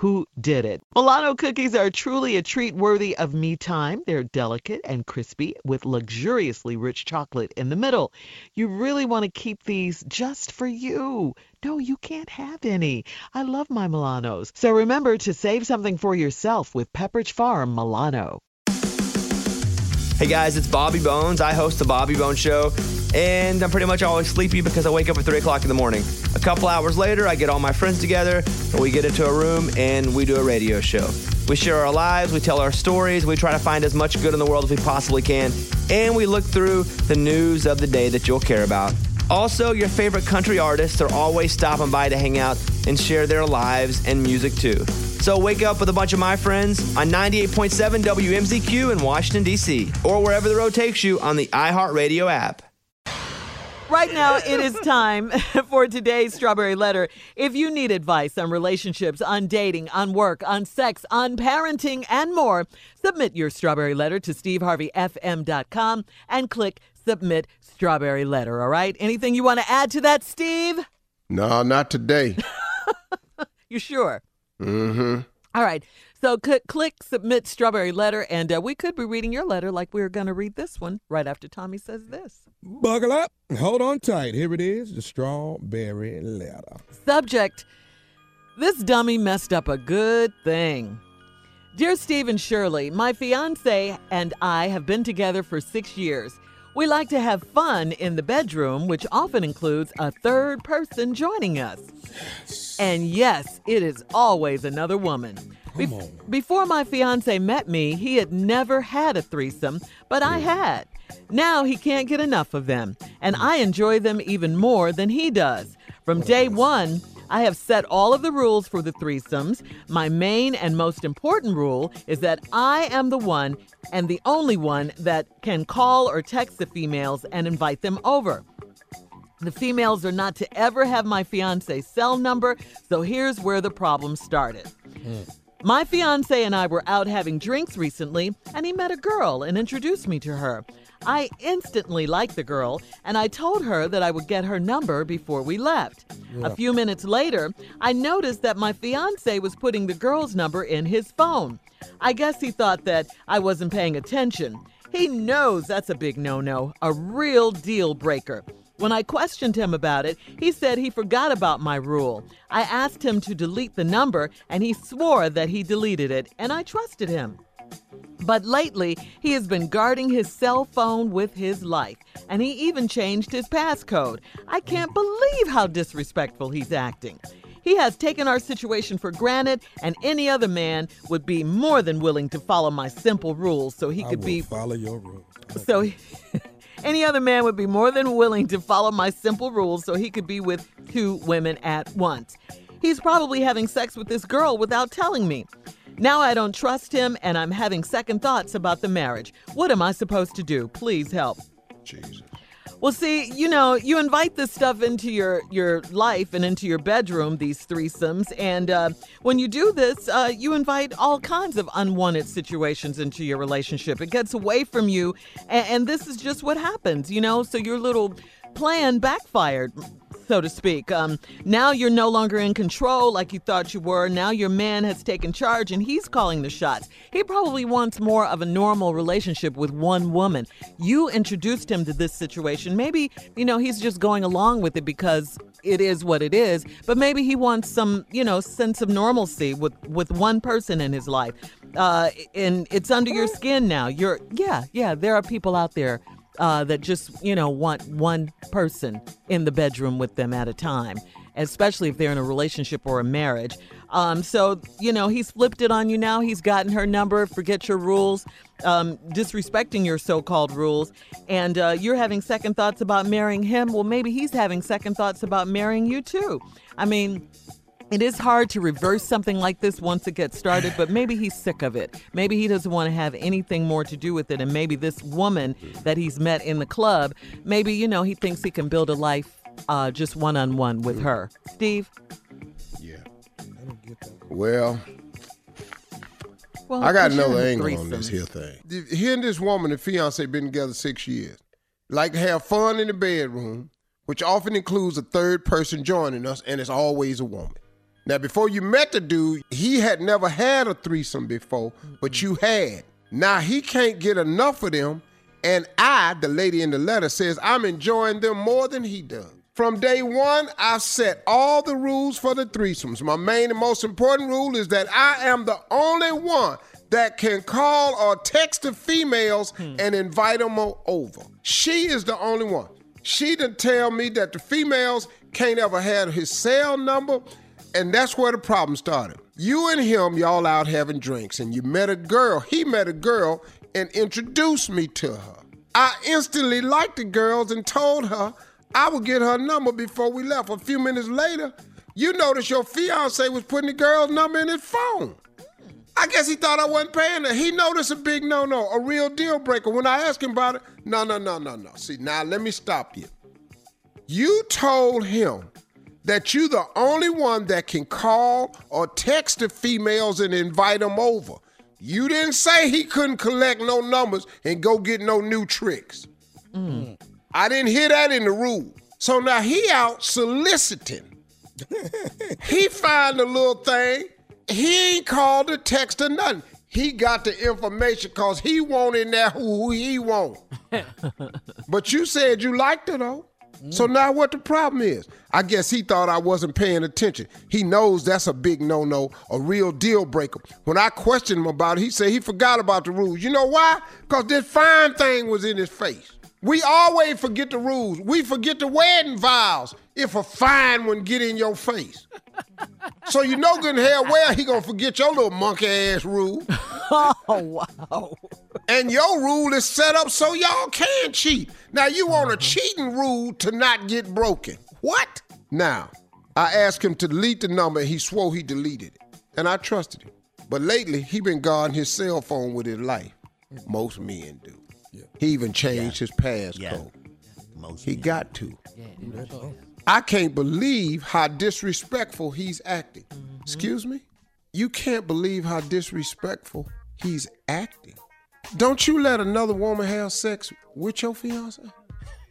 who did it. Milano cookies are truly a treat worthy of me time. They're delicate and crispy with luxuriously rich chocolate in the middle. You really want to keep these just for you. No, you can't have any. I love my Milanos. So remember to save something for yourself with Pepperidge Farm Milano. Hey guys, it's Bobby Bones. I host the Bobby Bones Show, and I'm pretty much always sleepy because I wake up at 3 o'clock in the morning. A couple hours later, I get all my friends together, and we get into a room and we do a radio show. We share our lives, we tell our stories, we try to find as much good in the world as we possibly can, and we look through the news of the day that you'll care about. Also, your favorite country artists are always stopping by to hang out and share their lives and music too. So wake up with a bunch of my friends on 98.7 WMZQ in Washington, D.C., or wherever the road takes you on the iHeartRadio app. Right now, it is time for today's Strawberry Letter. If you need advice on relationships, on dating, on work, on sex, on parenting, and more, submit your Strawberry Letter to steveharveyfm.com and click Submit Strawberry Letter, all right? Anything you want to add to that, Steve? No, not today. you sure? Mm-hmm. All right. So c- click submit strawberry letter, and uh, we could be reading your letter like we are going to read this one right after Tommy says this. Buckle up. Hold on tight. Here it is the strawberry letter. Subject This dummy messed up a good thing. Dear Steve and Shirley, my fiance and I have been together for six years. We like to have fun in the bedroom, which often includes a third person joining us. And yes, it is always another woman. Be- before my fiance met me, he had never had a threesome, but I had. Now he can't get enough of them, and I enjoy them even more than he does. From day one, I have set all of the rules for the threesomes. My main and most important rule is that I am the one and the only one that can call or text the females and invite them over. The females are not to ever have my fiance's cell number, so here's where the problem started. Hmm. My fiance and I were out having drinks recently, and he met a girl and introduced me to her. I instantly liked the girl, and I told her that I would get her number before we left. A few minutes later, I noticed that my fiance was putting the girl's number in his phone. I guess he thought that I wasn't paying attention. He knows that's a big no no, a real deal breaker. When I questioned him about it, he said he forgot about my rule. I asked him to delete the number, and he swore that he deleted it, and I trusted him. But lately, he has been guarding his cell phone with his life, and he even changed his passcode. I can't believe how disrespectful he's acting. He has taken our situation for granted, and any other man would be more than willing to follow my simple rules so he I could be follow your rules. so he- any other man would be more than willing to follow my simple rules so he could be with two women at once. He's probably having sex with this girl without telling me. Now I don't trust him and I'm having second thoughts about the marriage. What am I supposed to do? Please help. Jesus. Well, see, you know, you invite this stuff into your your life and into your bedroom, these threesomes, and uh, when you do this, uh, you invite all kinds of unwanted situations into your relationship. It gets away from you, and, and this is just what happens, you know. So your little plan backfired. So to speak. Um, now you're no longer in control like you thought you were. Now your man has taken charge and he's calling the shots. He probably wants more of a normal relationship with one woman. You introduced him to this situation. Maybe, you know, he's just going along with it because it is what it is, but maybe he wants some, you know, sense of normalcy with with one person in his life. Uh, and it's under your skin now. You're yeah, yeah, there are people out there uh, that just you know want one person in the bedroom with them at a time especially if they're in a relationship or a marriage. Um, so you know he's flipped it on you now. He's gotten her number. Forget your rules. Um, disrespecting your so-called rules. And uh, you're having second thoughts about marrying him. Well maybe he's having second thoughts about marrying you too. I mean It is hard to reverse something like this once it gets started, but maybe he's sick of it. Maybe he doesn't want to have anything more to do with it. And maybe this woman that he's met in the club, maybe, you know, he thinks he can build a life uh, just one on one with her. Steve? Yeah. Well, Well, I got you're another in angle on this threesomes. here thing. He and this woman and fiance been together six years, like to have fun in the bedroom, which often includes a third person joining us, and it's always a woman. Now, before you met the dude, he had never had a threesome before, but mm-hmm. you had. Now he can't get enough of them, and I, the lady in the letter, says I'm enjoying them more than he does. From day one, I've set all the rules for the threesomes. My main and most important rule is that I am the only one that can call or text the females hmm. and invite them over. She is the only one. She didn't tell me that the females can't ever have his cell number, and that's where the problem started. You and him, y'all out having drinks, and you met a girl. He met a girl and introduced me to her. I instantly liked the girls and told her I would get her number before we left. A few minutes later, you noticed your fiance was putting the girl's number in his phone. I guess he thought I wasn't paying her. He noticed a big no no, a real deal breaker. When I asked him about it, no, no, no, no, no. See, now let me stop you. You told him that you the only one that can call or text the females and invite them over. You didn't say he couldn't collect no numbers and go get no new tricks. I didn't hear that in the rule. So now he out soliciting. he find a little thing. He ain't called or text or nothing. He got the information cause he want in there who he want. but you said you liked her though. So now what the problem is? I guess he thought I wasn't paying attention. He knows that's a big no-no, a real deal breaker. When I questioned him about it, he said he forgot about the rules. You know why? Because this fine thing was in his face. We always forget the rules. We forget the wedding vows if a fine one get in your face. So you know good and hell well he gonna forget your little monkey ass rule. Oh, wow. And your rule is set up so y'all can cheat. Now you want a mm-hmm. cheating rule to not get broken. What? Now, I asked him to delete the number and he swore he deleted it. And I trusted him. But lately, he been guarding his cell phone with his life. Most men do. He even changed his passcode. Most He got to. I can't believe how disrespectful he's acting. Mm-hmm. Excuse me? You can't believe how disrespectful he's acting. Don't you let another woman have sex with your fiance?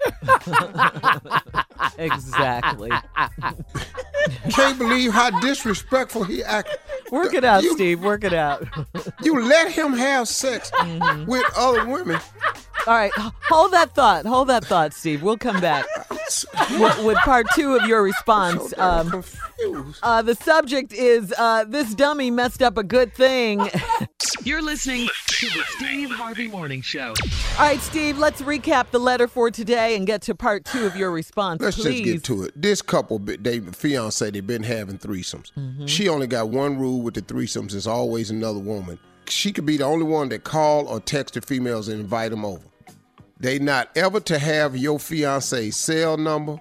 Exactly. Can't believe how disrespectful he acting. Work it out, You- Steve. Work it out. You let him have sex with other women. All right. Hold that thought. Hold that thought, Steve. We'll come back with, with part two of your response. Um, Confused. uh, the subject is uh, This Dummy Messed Up a Good Thing. You're listening to the Steve Harvey Morning Show. All right, Steve, let's recap the letter for today and get to part two of your response. Let's please. just get to it. This couple, they fiance, they've been having threesomes. Mm-hmm. She only got one rule with the threesomes: it's always another woman. She could be the only one that call or text the females and invite them over. They not ever to have your fiance cell number,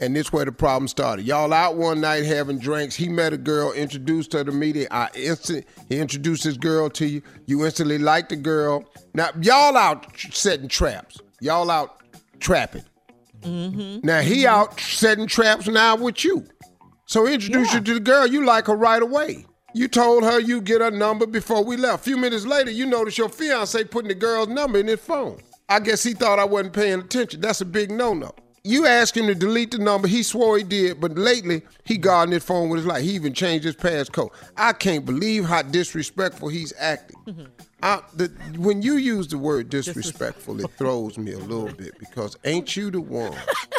and this where the problem started. Y'all out one night having drinks. He met a girl, introduced her to me. I instant he introduced his girl to you. You instantly liked the girl. Now y'all out setting traps. Y'all out trapping. Mm-hmm. Now he mm-hmm. out setting traps now with you. So he introduced you to the girl. You like her right away. You told her you get her number before we left. A few minutes later, you notice your fiance putting the girl's number in his phone. I guess he thought I wasn't paying attention. That's a big no-no. You asked him to delete the number. He swore he did, but lately he guarding his phone with his life. He even changed his passcode. I can't believe how disrespectful he's acting. I, the, when you use the word disrespectful, it throws me a little bit because ain't you the one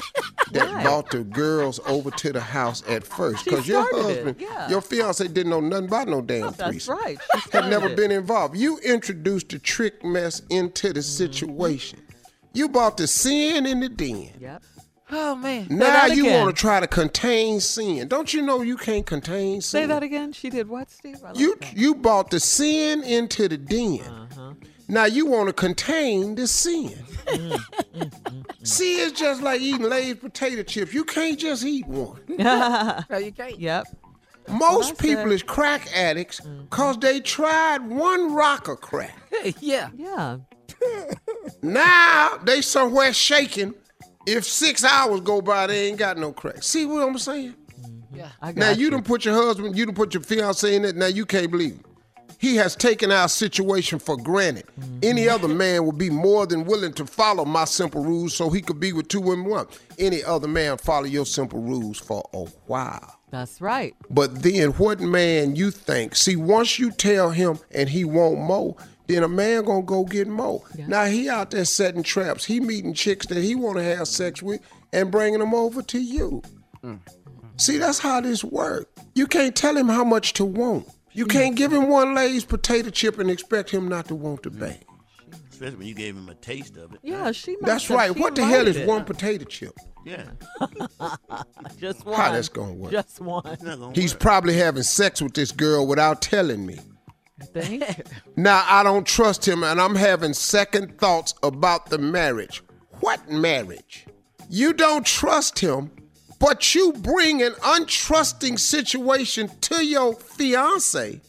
that brought the girls over to the house at first? Because your husband, yeah. your fiance didn't know nothing about no damn That's threesome. right. Had never it. been involved. You introduced the trick mess into the situation. You brought the sin in the den. Yep. Oh man. Now you want to try to contain sin. Don't you know you can't contain sin? Say that again. She did what, Steve? I like You that. you brought the sin into the den. Uh-huh. Now you want to contain the sin. Mm, mm, See, mm. it's just like eating Lay's potato chips. You can't just eat one. No, you can't. Yep. Most I people said. is crack addicts mm-hmm. because they tried one rock of crack. yeah. Yeah. Now they somewhere shaking. If six hours go by, they ain't got no crack. See what I'm saying? Mm-hmm. I got Now you done put your husband, you done put your fiance in it. Now you can't believe it. He has taken our situation for granted. Mm-hmm. Any other man would be more than willing to follow my simple rules so he could be with two women one. Any other man follow your simple rules for a while. That's right. But then what man you think? See, once you tell him and he won't mow, then a man gonna go get more. Now he out there setting traps. He meeting chicks that he wanna have sex with and bringing them over to you. Mm. See, that's how this works. You can't tell him how much to want. You can't give him one Lay's potato chip and expect him not to want the mm. bag. Especially when you gave him a taste of it. Yeah, she. must That's have- right. she What the hell is invited one potato chip? Yeah. Just one. How that's gonna work? Just one. It's not gonna He's work. probably having sex with this girl without telling me. Think? Now I don't trust him and I'm having second thoughts about the marriage. What marriage? You don't trust him, but you bring an untrusting situation to your fiance.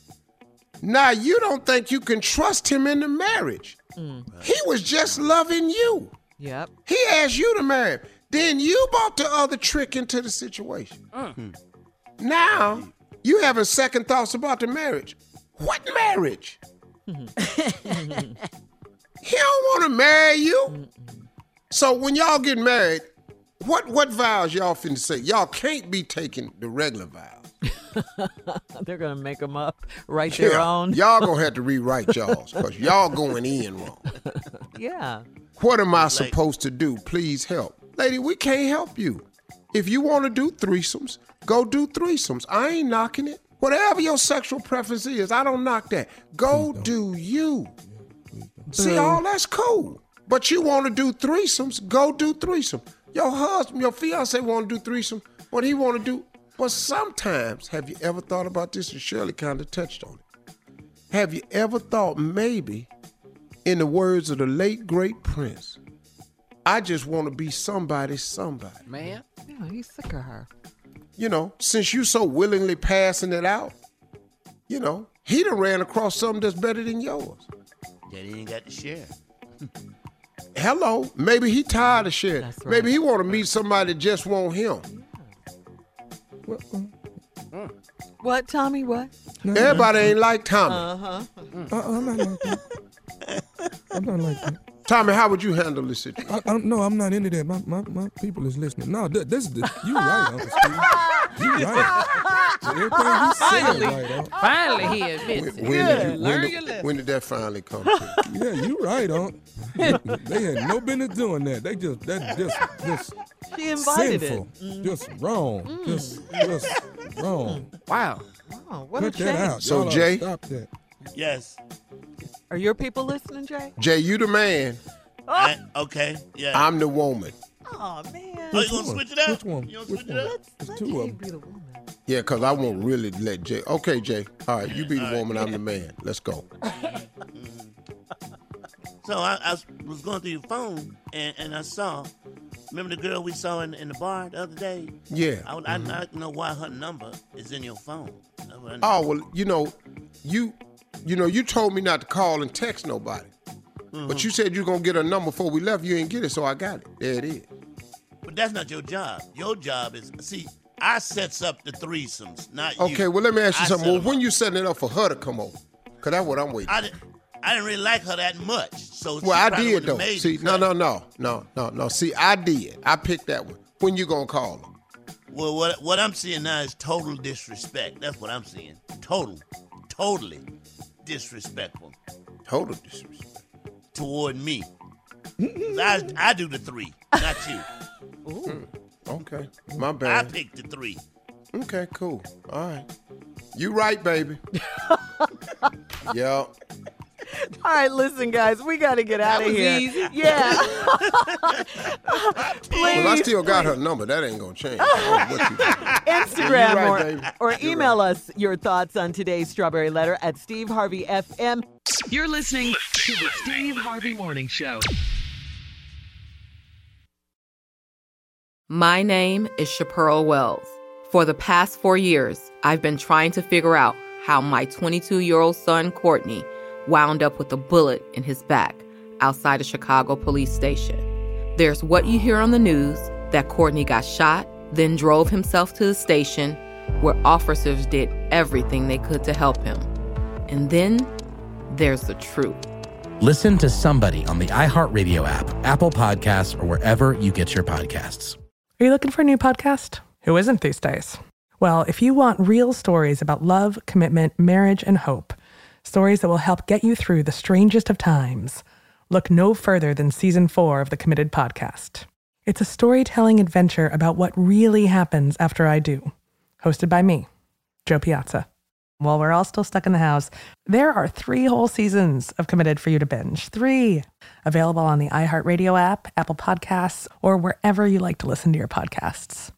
Now you don't think you can trust him in the marriage. Mm. He was just loving you. yep. He asked you to marry him. Then you brought the other trick into the situation. Mm. Now you having second thoughts about the marriage. What marriage? he don't want to marry you. So when y'all get married, what what vows y'all finna say? Y'all can't be taking the regular vows. They're gonna make them up, write their own. Y'all gonna have to rewrite y'all's because y'all going in wrong. Yeah. What am I supposed to do? Please help. Lady, we can't help you. If you want to do threesomes, go do threesomes. I ain't knocking it. Whatever your sexual preference is, I don't knock that. Go do you. See, all that's cool. But you want to do threesomes, go do threesome. Your husband, your fiance want to do threesome, what he want to do. But sometimes, have you ever thought about this? And Shirley kind of touched on it. Have you ever thought maybe, in the words of the late great Prince, I just want to be somebody, somebody. Man. Yeah, he's sick of her. You know, since you so willingly passing it out, you know, he done ran across something that's better than yours. Daddy ain't got to share. Hello, maybe he tired of sharing. Right. Maybe he want to meet somebody that just want him. What, Tommy? What? Everybody ain't like Tommy. Uh-huh. Uh-uh, I'm not like that. I'm not like that. Tommy, how would you handle this situation? I, I, no, I'm not into that. My, my, my people is listening. No, th- this is the, you right, Uncle Steve. You right. Everything you said right, Finally, he admits it. When, did, you, when, did, when did that finally come to? Yeah, you right, Uncle. they had no business doing that. They just, that just, just She invited sinful. it. Just wrong. Mm. Just, just wrong. Wow. Oh, what a Cut shame. that out. So, Y'all Jay? Stop that. Yes. Are your people listening, Jay? Jay, you the man. I, okay. Yeah. I'm the woman. Oh man. oh, you gonna switch it up? Which one? You gonna Which switch it one? up? Let's let two Jay of 'em. be the woman. Yeah, because I won't really let Jay. Okay, Jay. All right, you be the woman, I'm the man. Let's go. Mm-hmm. So I, I was going through your phone and, and I saw. Remember the girl we saw in, in the bar the other day? Yeah. I, would- I, mm-hmm. I don't know why her number is in your phone. That's what I- Oh well, you know, you, you know, you told me not to call and text nobody, but you said you're gonna get a number before we left. You ain't get it, so I got it. There it is. But that's not your job. Your job is see. I sets up the threesomes, not you. Okay, well let me ask you I something. Well, when up. you setting it up for her to come over? Cause that's what I'm waiting. I didn't. I didn't really like her that much. So well, I did though. See, no, no, no, no, no, no. See, I did. I picked that one. When you gonna call her? Well, what what I'm seeing now is total disrespect. That's what I'm seeing. Total, totally disrespectful Total disrespect. toward me. Mm-hmm. I I do the three, not you. Hmm. Okay, my bad. I picked the three. Okay, cool. All right. You right, baby. yeah. All right, listen, guys, we got to get out of here. easy. Yeah. Well, I still got her number. That ain't gonna change. I don't know what you- Instagram right, or, or You're email us your thoughts on today's Strawberry Letter at Steve Harvey FM. You're listening to the Steve Harvey Morning Show. My name is Shapearl Wells. For the past four years, I've been trying to figure out how my 22 year old son, Courtney, wound up with a bullet in his back outside a Chicago police station. There's what you hear on the news that Courtney got shot, then drove himself to the station where officers did everything they could to help him. And then there's the truth. Listen to somebody on the iHeartRadio app, Apple Podcasts, or wherever you get your podcasts. Are you looking for a new podcast? Who isn't these days? Well, if you want real stories about love, commitment, marriage, and hope, stories that will help get you through the strangest of times, look no further than season four of the Committed Podcast. It's a storytelling adventure about what really happens after I do, hosted by me, Jo Piazza. While we're all still stuck in the house, there are three whole seasons of Committed for you to binge. Three. Available on the iHeartRadio app, Apple Podcasts, or wherever you like to listen to your podcasts.